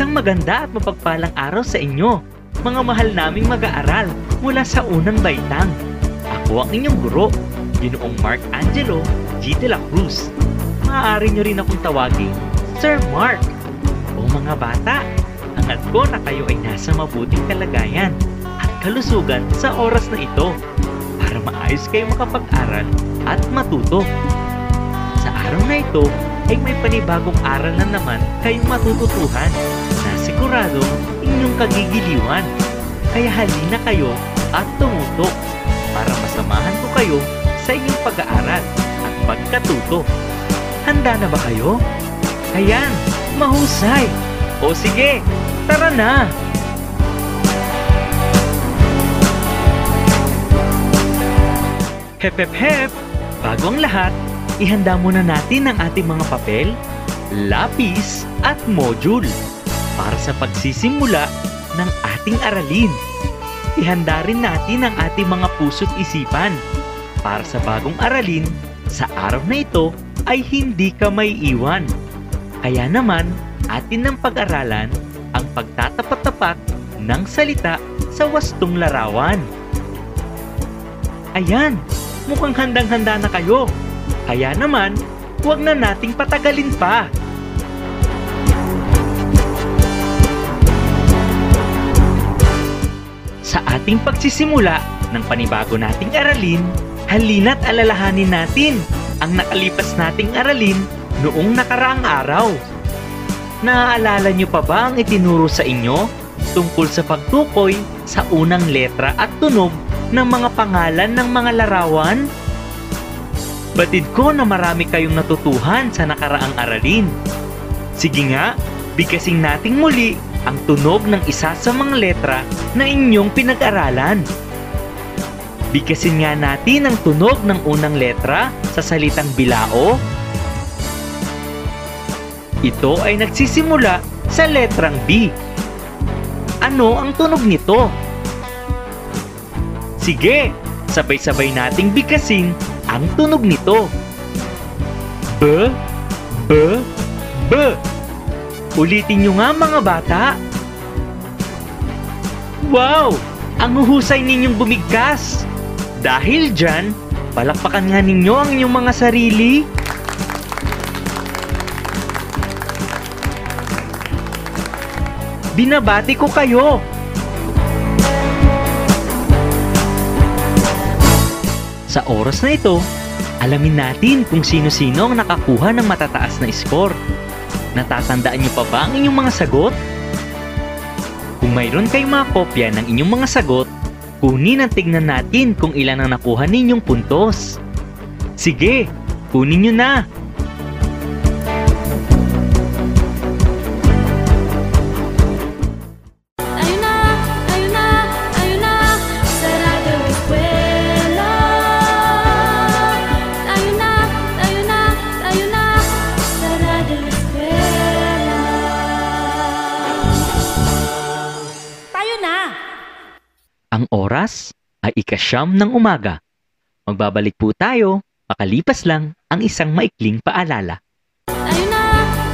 Isang maganda at mapagpalang araw sa inyo, mga mahal naming mag-aaral mula sa unang baitang. Ako ang inyong guro, Ginoong Mark Angelo G. De La Cruz. Maaari nyo rin akong tawagin, Sir Mark. O mga bata, hangad ko na kayo ay nasa mabuting kalagayan at kalusugan sa oras na ito para maayos kayo makapag-aral at matuto. Sa araw na ito ay may panibagong aral na naman kayong matututuhan sigurado inyong kagigiliwan. Kaya halina kayo at tumutok para masamahan ko kayo sa inyong pag-aaral at pagkatuto. Handa na ba kayo? Ayan, mahusay! O sige, tara na! Hep hep hep! Bago ang lahat, ihanda muna natin ang ating mga papel, lapis at module para sa pagsisimula ng ating aralin. Ihanda rin natin ang ating mga puso't isipan para sa bagong aralin sa araw na ito ay hindi ka may iwan. Kaya naman, atin ng pag-aralan ang pagtatapat-tapat ng salita sa wastong larawan. Ayan, mukhang handang-handa na kayo. Kaya naman, huwag na nating patagalin pa. Ating pagsisimula ng panibago nating aralin, halina't alalahanin natin ang nakalipas nating aralin noong nakaraang araw. Naaalala niyo pa ba ang itinuro sa inyo tungkol sa pagtukoy sa unang letra at tunog ng mga pangalan ng mga larawan? Batid ko na marami kayong natutuhan sa nakaraang aralin. Sige nga, bigkasin nating muli ang tunog ng isa sa mga letra na inyong pinag-aralan. Bigkasin nga natin ang tunog ng unang letra sa salitang bilao. Ito ay nagsisimula sa letrang B. Ano ang tunog nito? Sige, sabay-sabay nating bigkasin ang tunog nito. B, B, B. Ulitin nyo nga mga bata. Wow! Ang husay ninyong bumigkas! Dahil dyan, palakpakan nga ninyo ang inyong mga sarili. Binabati ko kayo! Sa oras na ito, alamin natin kung sino-sino ang nakakuha ng matataas na score. Natatandaan niyo pa ba ang inyong mga sagot? Kung mayroon kayong mga kopya ng inyong mga sagot, kunin at tignan natin kung ilan ang nakuha ninyong puntos. Sige, kunin nyo na! Ikasyam ng umaga. Magbabalik po tayo, pakalipas lang ang isang maikling paalala. Tayo na,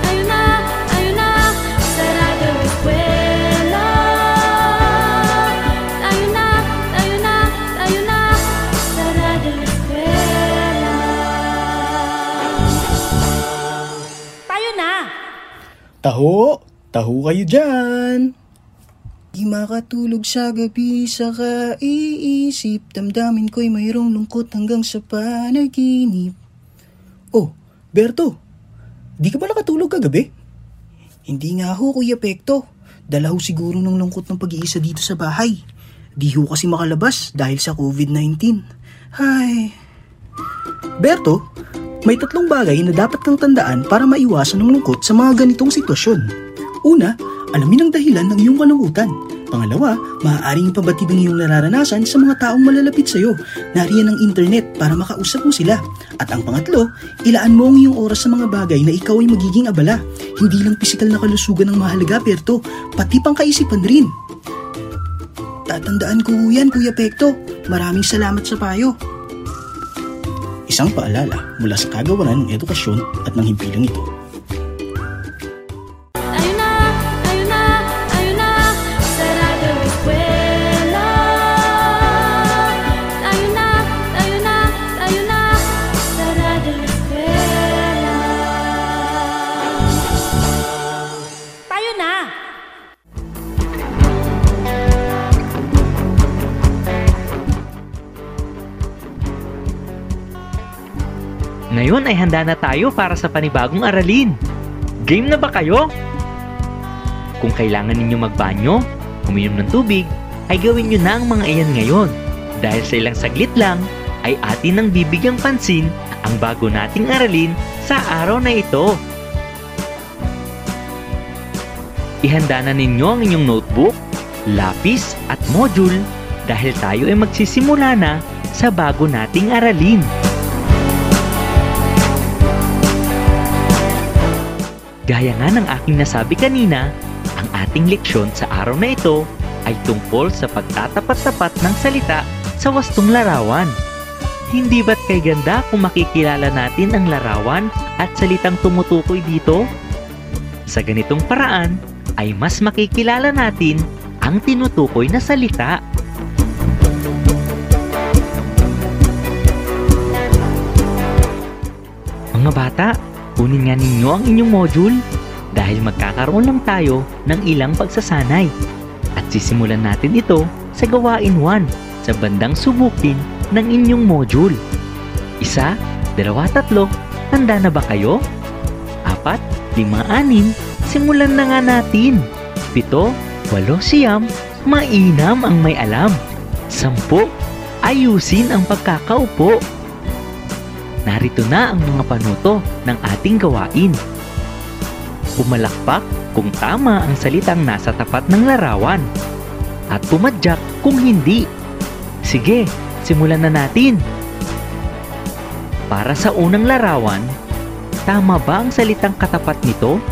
tayo na, tayo na sa Radyo Eskwela. Tayo na, tayo na, tayo na sa Radyo Eskwela. Tayo na! Taho! Taho kayo dyan! Di makatulog sa gabi sa kaiisip Damdamin ko'y mayroong lungkot hanggang sa panaginip Oh, Berto, di ka ba nakatulog kagabi? Hindi nga ho, Kuya Pekto. Dala ho siguro ng lungkot ng pag-iisa dito sa bahay. Di ho kasi makalabas dahil sa COVID-19. Ay... Berto, May tatlong bagay na dapat kang tandaan para maiwasan ng lungkot sa mga ganitong sitwasyon. Una, alamin ang dahilan ng iyong kalungkutan. Pangalawa, maaaring ipabatid ang iyong nararanasan sa mga taong malalapit sa iyo. Nariyan ang internet para makausap mo sila. At ang pangatlo, ilaan mo ang iyong oras sa mga bagay na ikaw ay magiging abala. Hindi lang pisikal na kalusugan ang mahalaga, Perto, pati pang kaisipan rin. Tatandaan ko yan, Kuya Pekto. Maraming salamat sa payo. Isang paalala mula sa kagawaran ng edukasyon at ng himpilang ito. Ay handa na tayo para sa panibagong aralin. Game na ba kayo? Kung kailangan ninyo magbanyo, uminom ng tubig, ay gawin nyo na ang mga iyan ngayon. Dahil sa ilang saglit lang, ay atin nang bibigyang pansin ang bago nating aralin sa araw na ito. Ihanda na ninyo ang inyong notebook, lapis at module dahil tayo ay magsisimula na sa bago nating aralin. Gaya nga ng aking nasabi kanina, ang ating leksyon sa araw na ito ay tungkol sa pagtatapat-tapat ng salita sa wastong larawan. Hindi ba't kay ganda kung makikilala natin ang larawan at salitang tumutukoy dito? Sa ganitong paraan, ay mas makikilala natin ang tinutukoy na salita. Mga bata, kunin nga ninyo ang inyong module dahil magkakaroon lang tayo ng ilang pagsasanay. At sisimulan natin ito sa gawain 1 sa bandang subukin ng inyong module. Isa, dalawa, tatlo, handa na ba kayo? Apat, lima, anim, simulan na nga natin. Pito, walo, siyam, mainam ang may alam. Sampu, ayusin ang pagkakaupo. Narito na ang mga panuto ng ating gawain. Pumalakpak kung tama ang salitang nasa tapat ng larawan. At pumadyak kung hindi. Sige, simulan na natin. Para sa unang larawan, tama ba ang salitang katapat nito?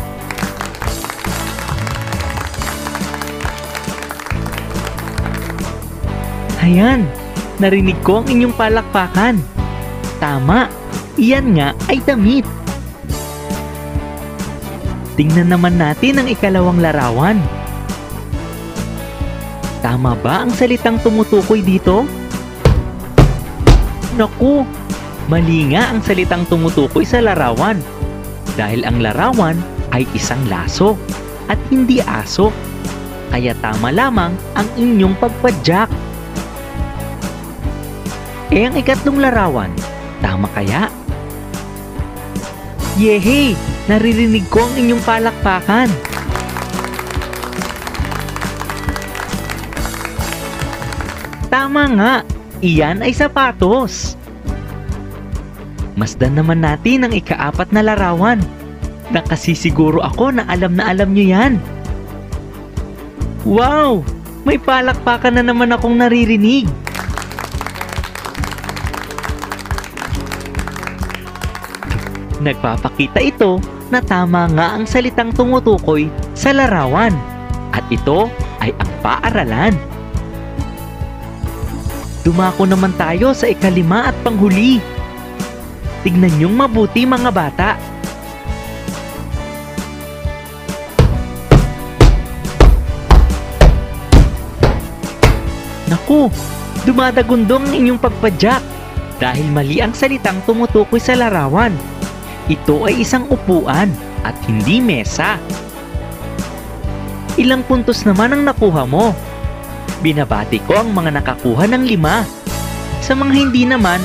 Ayan, narinig ko ang inyong palakpakan. Tama, iyan nga ay damit. Tingnan naman natin ang ikalawang larawan. Tama ba ang salitang tumutukoy dito? Naku, mali nga ang salitang tumutukoy sa larawan. Dahil ang larawan ay isang laso at hindi aso. Kaya tama lamang ang inyong pagpadyak. Eh ang ikatlong larawan, tama kaya? Yehey! Naririnig ko ang inyong palakpakan. Tama nga, iyan ay sapatos. Masdan naman natin ang ikaapat na larawan. Nakasisiguro ako na alam na alam nyo yan. Wow! May palakpakan na naman akong naririnig. Nagpapakita ito na tama nga ang salitang tumutukoy sa larawan. At ito ay ang paaralan. Dumako naman tayo sa ikalima at panghuli. Tignan niyong mabuti mga bata. Naku, dumadagundong ang inyong pagpadyak dahil mali ang salitang tumutukoy sa larawan. Ito ay isang upuan at hindi mesa. Ilang puntos naman ang nakuha mo? Binabati ko ang mga nakakuha ng lima. Sa mga hindi naman,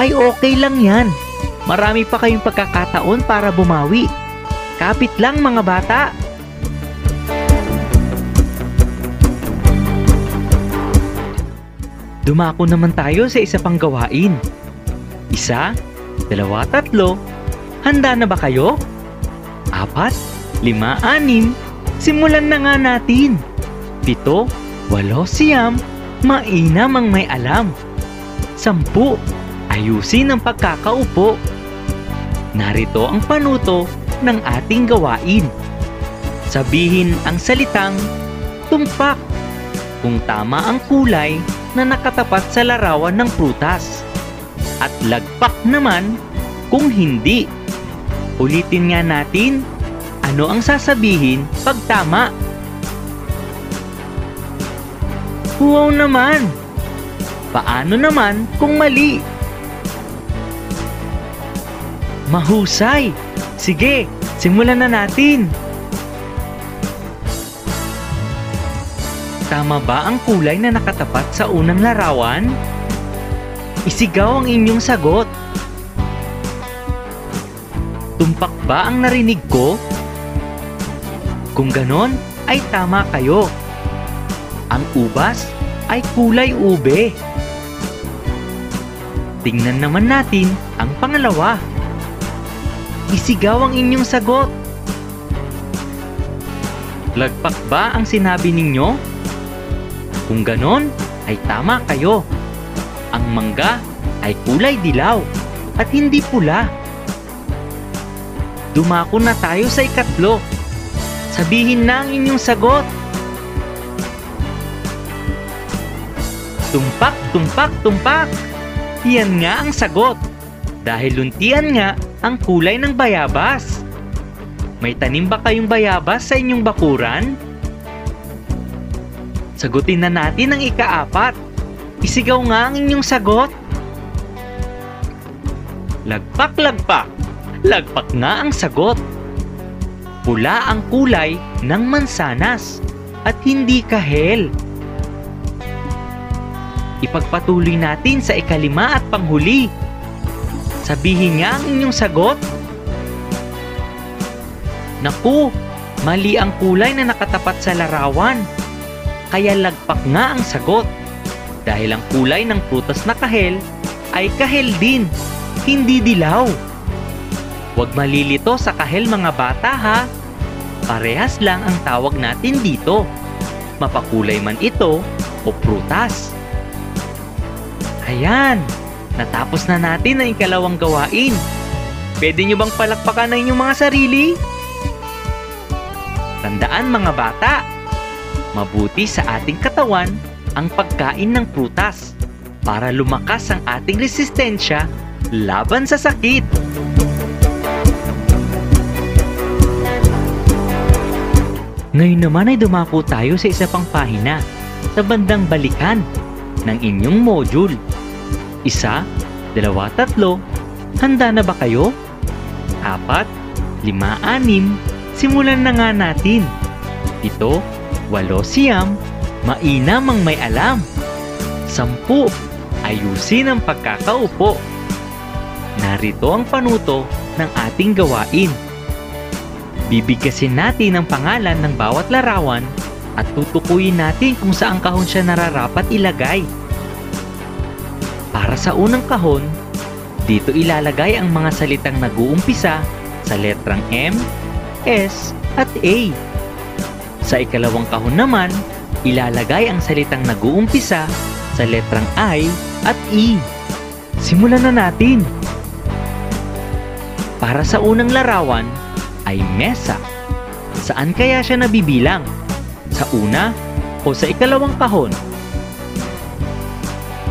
ay okay lang yan. Marami pa kayong pagkakataon para bumawi. Kapit lang mga bata. Dumako naman tayo sa isa pang gawain. Isa, dalawa, tatlo. Handa na ba kayo? Apat, lima, anim. Simulan na nga natin. Pito, walo, siyam. Mainam ang may alam. Sampu, ayusin ang pagkakaupo. Narito ang panuto ng ating gawain. Sabihin ang salitang tumpak kung tama ang kulay na nakatapat sa larawan ng prutas. At lagpak naman kung hindi. Ulitin nga natin ano ang sasabihin pag tama. Wow naman! Paano naman kung mali? Mahusay! Sige, simulan na natin! Tama ba ang kulay na nakatapat sa unang larawan? Isigaw ang inyong sagot. Tumpak ba ang narinig ko? Kung ganon, ay tama kayo. Ang ubas ay kulay ube. Tingnan naman natin ang pangalawa. Isigaw ang inyong sagot. Lagpak ba ang sinabi ninyo? Kung ganon, ay tama kayo. Ang mangga ay kulay dilaw at hindi pula. Dumako na tayo sa ikatlo. Sabihin na ang inyong sagot. Tumpak, tumpak, tumpak. Yan nga ang sagot. Dahil luntian nga ang kulay ng bayabas. May tanim ba kayong bayabas sa inyong bakuran? Sagutin na natin ang ikaapat. Isigaw nga ang inyong sagot. Lagpak, lagpak. Nga ang sagot. Pula ang kulay ng mansanas at hindi kahel. Ipagpatuloy natin sa ikalima at panghuli. Sabihin nga ang inyong sagot. Naku, mali ang kulay na nakatapat sa larawan. Kaya lagpak nga ang sagot. Dahil ang kulay ng prutas na kahel ay kahel din, hindi dilaw. Huwag malilito sa kahel mga bata ha. Parehas lang ang tawag natin dito. Mapakulay man ito o prutas. Ayan, natapos na natin ang ikalawang gawain. Pwede nyo bang palakpakan na inyong mga sarili? Tandaan mga bata, mabuti sa ating katawan ang pagkain ng prutas para lumakas ang ating resistensya laban sa sakit. Ngayon naman ay dumako tayo sa isa pang pahina sa bandang balikan ng inyong module. Isa, dalawa, tatlo, handa na ba kayo? Apat, lima, anim, simulan na nga natin. Pito, walo, siyam, mainam ang may alam. Sampu, ayusin ang pagkakaupo. Narito ang panuto ng ating gawain. Bibigkasin natin ang pangalan ng bawat larawan at tutukuyin natin kung saan kahon siya nararapat ilagay. Para sa unang kahon, dito ilalagay ang mga salitang nag-uumpisa sa letrang M, S, at A. Sa ikalawang kahon naman, ilalagay ang salitang nag-uumpisa sa letrang I at E. Simulan na natin! Para sa unang larawan ay mesa. Saan kaya siya nabibilang? Sa una o sa ikalawang kahon?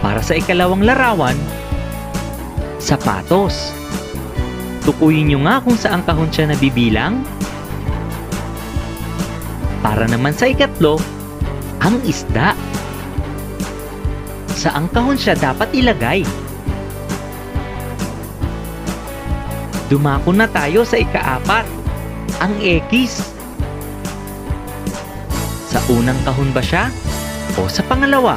Para sa ikalawang larawan, sapatos. Tukuyin nyo nga kung saan kahon siya nabibilang. Para naman sa ikatlo, ang isda. Saang kahon siya dapat ilagay? Dumako na tayo sa ikaapat, ang X. Sa unang kahon ba siya o sa pangalawa?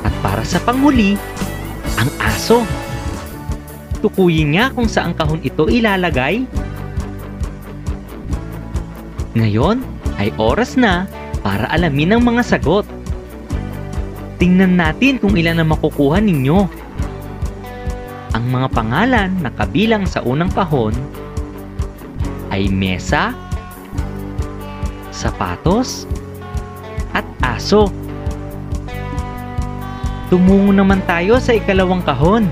At para sa panghuli, ang aso. Tukuyin nga kung saang kahon ito ilalagay. Ngayon ay oras na para alamin ang mga sagot. Tingnan natin kung ilan ang makukuha ninyo. Ang mga pangalan na kabilang sa unang kahon ay mesa, sapatos, at aso. Tumungo naman tayo sa ikalawang kahon.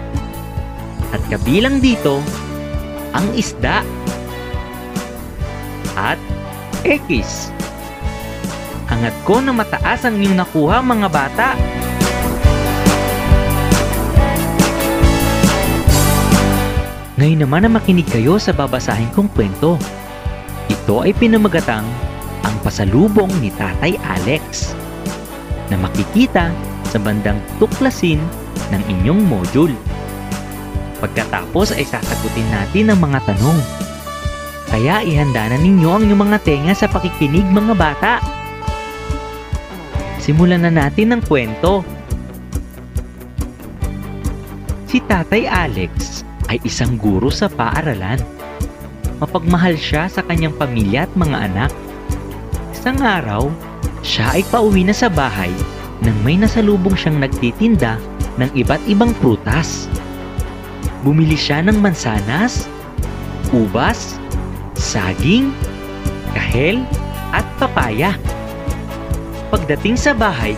At kabilang dito, ang isda. At X. Hangat ko na mataas ang inyong nakuha mga bata. Ngayon naman na makinig kayo sa babasahin kong kwento. Ito ay pinamagatang ang pasalubong ni Tatay Alex na makikita sa bandang tuklasin ng inyong module. Pagkatapos ay sasagutin natin ang mga tanong. Kaya ihanda na ninyo ang inyong mga tenga sa pakikinig mga bata. Simulan na natin ang kwento. Si Tatay Alex ay isang guro sa paaralan. Mapagmahal siya sa kanyang pamilya at mga anak. Isang araw, siya ay pauwi na sa bahay nang may nasalubong siyang nagtitinda ng iba't ibang prutas. Bumili siya ng mansanas, ubas, saging, kahel, at papaya. Pagdating sa bahay,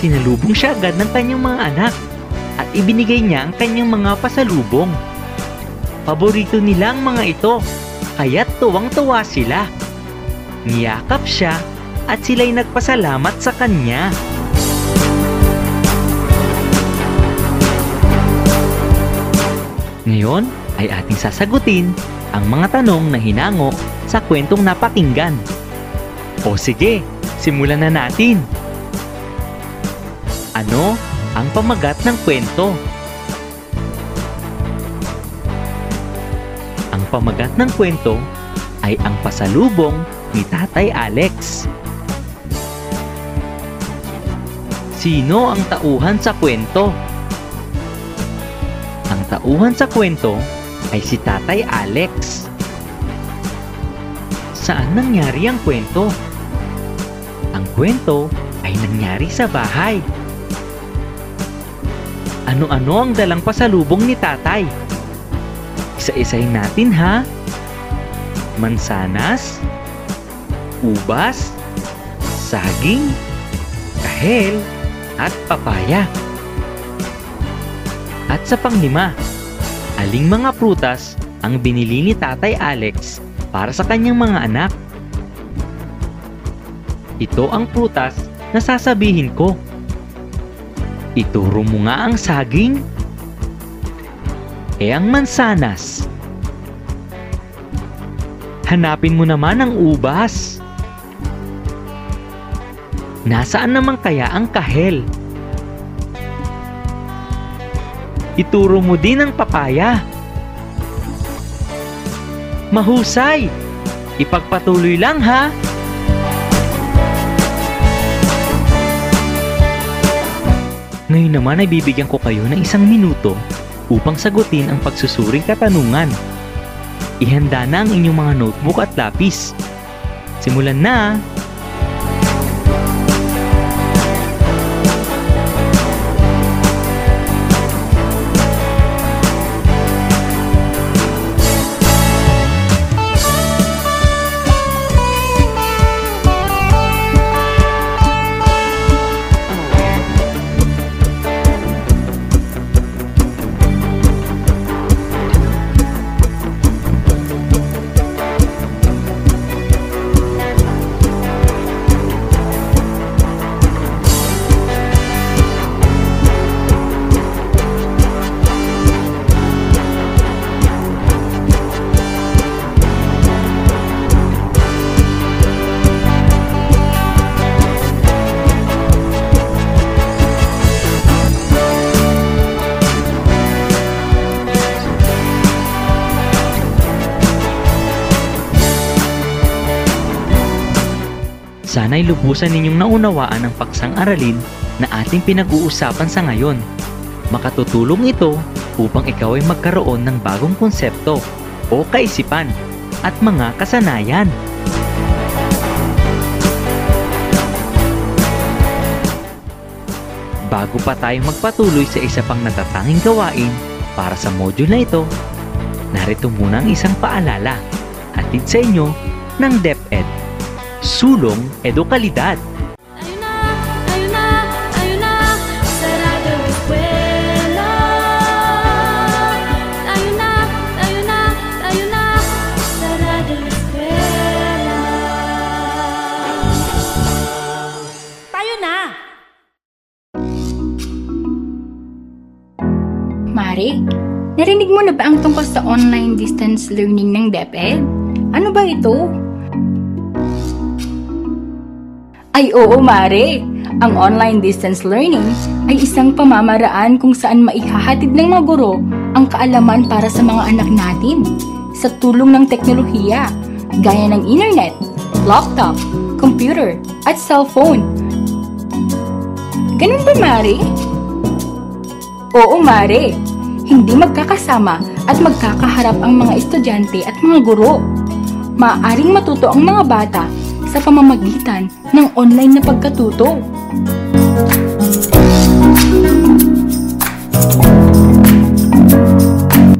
sinalubong siya agad ng kanyang mga anak at ibinigay niya ang kanyang mga pasalubong. Paborito nila ang mga ito, kaya't tuwang-tuwa sila. Niyakap siya at sila'y nagpasalamat sa kanya. Ngayon ay ating sasagutin ang mga tanong na hinango sa kwentong napakinggan. O sige, simulan na natin. Ano ang pamagat ng kwento? Pamagat ng kwento ay ang pasalubong ni Tatay Alex. Sino ang tauhan sa kwento? Ang tauhan sa kwento ay si Tatay Alex. Saan nangyari ang kwento? Ang kwento ay nangyari sa bahay. Ano-ano ang dalang pasalubong ni tatay? Isa-isayin natin ha. Mansanas, ubas, saging, kahel, at papaya. At sa panglima, aling mga prutas ang binili ni Tatay Alex para sa kanyang mga anak? Ito ang prutas na sasabihin ko. Ituro mo nga ang saging. E ang mansanas. Hanapin mo naman ang ubas. Nasaan naman kaya ang kahel? Ituro mo din ang papaya. Mahusay! Ipagpatuloy lang ha! Ngayon naman ay bibigyan ko kayo ng isang minuto upang sagutin ang pagsusuring katanungan. Ihanda na ang inyong mga notebook at lapis. Simulan na! Sana'y lubusan ninyong naunawaan ang paksang aralin na ating pinag-uusapan sa ngayon. Makatutulong ito upang ikaw ay magkaroon ng bagong konsepto o kaisipan at mga kasanayan. Bago pa tayo magpatuloy sa isa pang natatanging gawain, Para sa module na ito, narito muna ang isang paalala. Hatid sa inyo ng DepEd. Sulong Edukalidad. Mari, narinig mo na ba ang tungkol sa online distance learning ng DepEd? Ano ba ito? Ay oo, Mare. Ang online distance learning ay isang pamamaraan kung saan maihahatid ng mga guro ang kaalaman para sa mga anak natin sa tulong ng teknolohiya gaya ng internet, laptop, computer, at cellphone. Ganun ba, Mare? Oo, Mare. Hindi magkakasama at magkakaharap ang mga estudyante at mga guro. Maaaring matuto ang mga bata sa pamamagitan ng online na pagkatuto.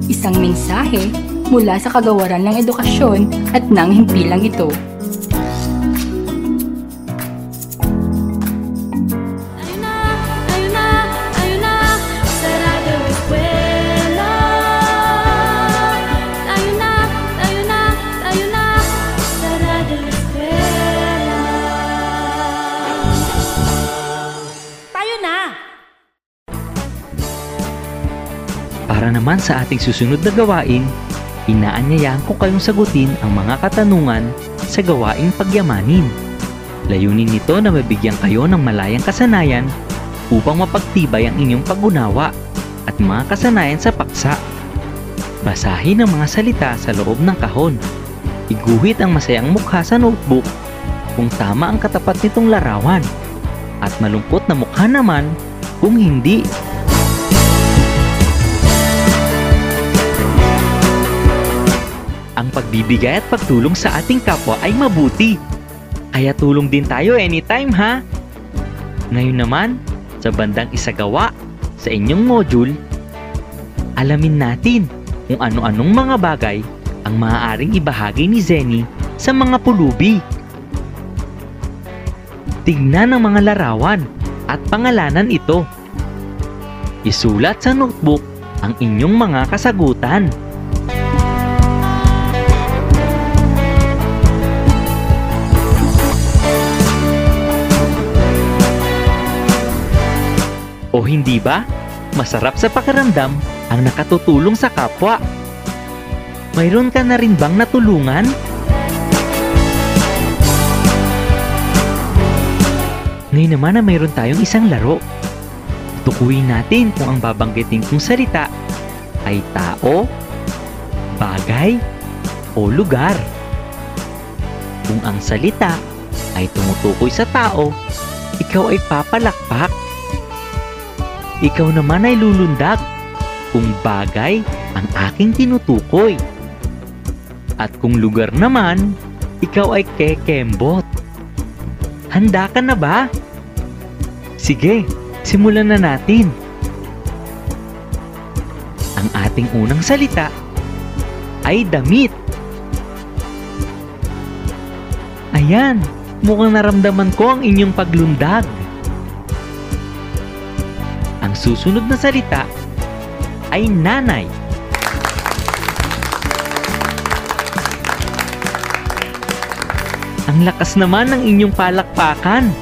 Isang mensahe mula sa kagawaran ng edukasyon at ng himpilang ito. Naman sa ating susunod na gawain, inaanyayahan ko kayong sagutin ang mga katanungan sa gawaing pagyamanin. Layunin nito na mabigyan kayo ng malayang kasanayan upang mapagtibay ang inyong pag-unawa at mga kasanayan sa paksa. Basahin ang mga salita sa loob ng kahon. Iguhit ang masayang mukha sa notebook kung tama ang katapat nitong larawan at malungkot na mukha naman kung hindi. Ang pagbibigay at pagtulong sa ating kapwa ay mabuti. Kaya tulong din tayo anytime ha. Ngayon naman, sa bandang isagawa sa inyong module, alamin natin kung ano-anong mga bagay ang maaaring ibahagi ni Zenny sa mga pulubi. Tignan ang mga larawan at pangalanan ito. Isulat sa notebook ang inyong mga kasagutan. Hindi ba? Masarap sa pakiramdam ang nakatutulong sa kapwa. Mayroon ka na rin bang natulungan? Ngayon naman na mayroon tayong isang laro. Tukuyin natin kung ang babanggitin kong salita ay tao, bagay, o lugar. Kung ang salita ay tumutukoy sa tao, ikaw ay papalakpak. Ikaw naman ay lulundag kung bagay ang aking tinutukoy. At kung lugar naman, ikaw ay kekembot. Handa ka na ba? Sige, simulan na natin. Ang ating unang salita ay damit. Ayan, mukhang naramdaman ko ang inyong paglundag. Ang susunod na salita ay nanay. Ang lakas naman ng inyong palakpakan.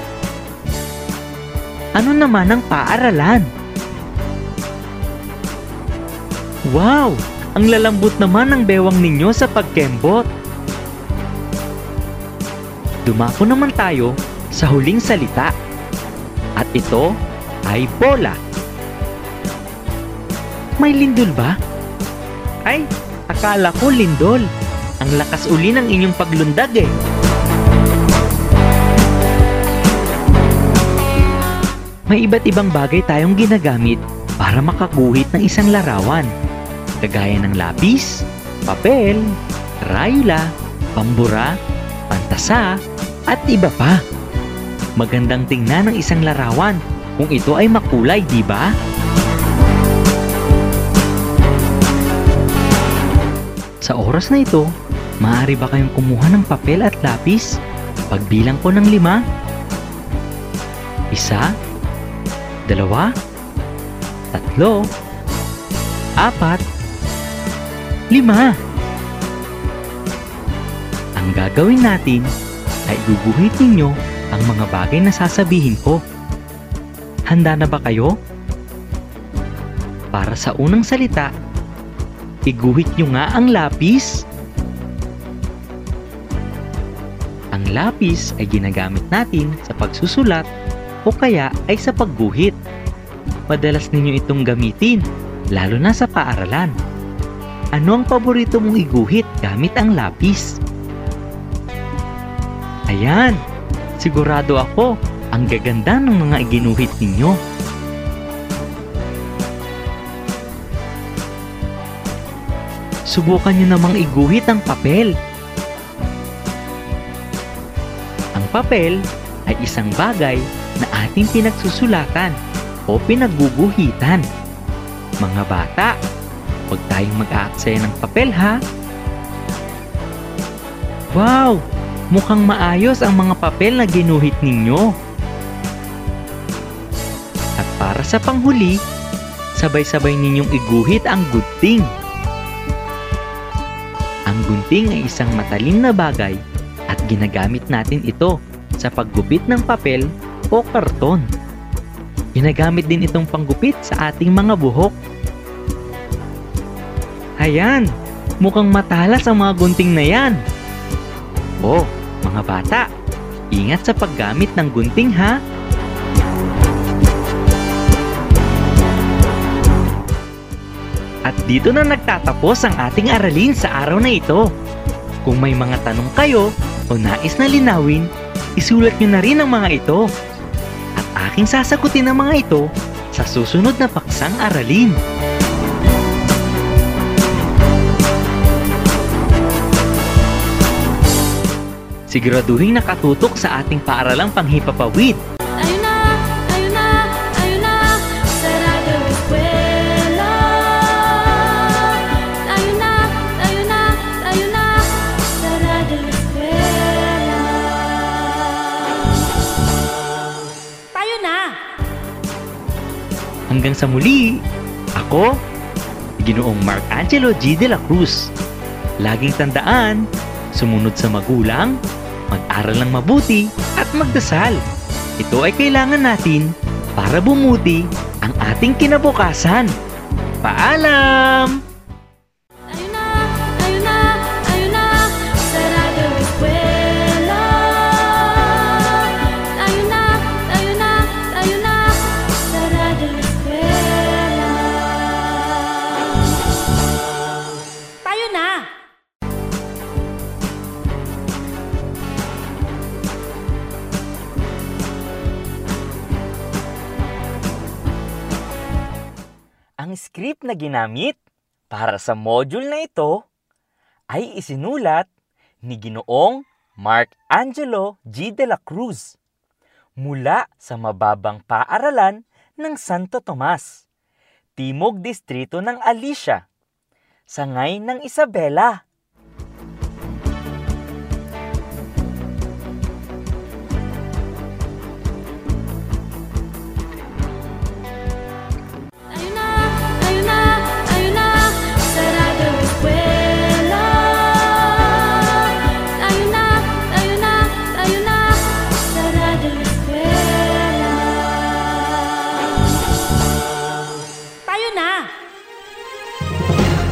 Ano naman ang paaralan? Wow! Ang lalambot naman ng bewang ninyo sa pagkembot. Dumako naman tayo sa huling salita. At ito ay bola. May lindol ba? Ay, akala ko lindol. Ang lakas uli ng inyong paglundag eh. May iba't ibang bagay tayong ginagamit para makaguhit ng isang larawan. Kagaya ng lapis, papel, rayula, pambura, pantasa, at iba pa. Magandang tingnan ng isang larawan kung ito ay makulay, di ba? Sa oras na ito, maaari ba kayong kumuha ng papel at lapis? Pagbilang ko ng lima. Isa, dalawa, tatlo, apat, lima. Ang gagawin natin ay guguhit ninyo ang mga bagay na sasabihin ko. Handa na ba kayo? Para sa unang salita, iguhit nyo nga ang lapis. Ang lapis ay ginagamit natin sa pagsusulat o kaya ay sa pagguhit. Madalas ninyo itong gamitin, lalo na sa paaralan. Ano ang paborito mong iguhit gamit ang lapis? Ayan, sigurado ako ang gaganda ng mga iginuhit ninyo. Subukan nyo namang iguhit ang papel. Ang papel ay isang bagay na ating pinagsusulatan o pinagguguhitan. Mga bata, huwag tayong mag-aaksaya ng papel ha. Wow! Mukhang maayos ang mga papel na ginuhit ninyo. At para sa panghuli, sabay-sabay ninyong iguhit ang gunting. Ang gunting ay isang matalim na bagay at ginagamit natin ito sa paggupit ng papel o karton. Ginagamit din itong panggupit sa ating mga buhok. Ayan, mukhang matalas ang mga gunting na yan. Oh, mga bata, ingat sa paggamit ng gunting ha. At dito na nagtatapos ang ating aralin sa araw na ito. Kung may mga tanong kayo o nais na linawin, isulat nyo na rin ang mga ito. At aking sasagutin ang mga ito sa susunod na paksang aralin. Siguraduhin nakatutok sa ating paaralang panghipapawid. Hanggang sa muli, ako, Ginoong Mark Angelo G. De La Cruz. Laging tandaan, sumunod sa magulang, mag-aral ng mabuti at magdasal. Ito ay kailangan natin para bumuti ang ating kinabukasan. Paalam! Script na ginamit para sa module na ito ay isinulat ni Ginoong Mark Angelo G. De La Cruz mula sa mababang paaralan ng Santo Tomas, Timog Distrito ng Alicia, sangay ng Isabela.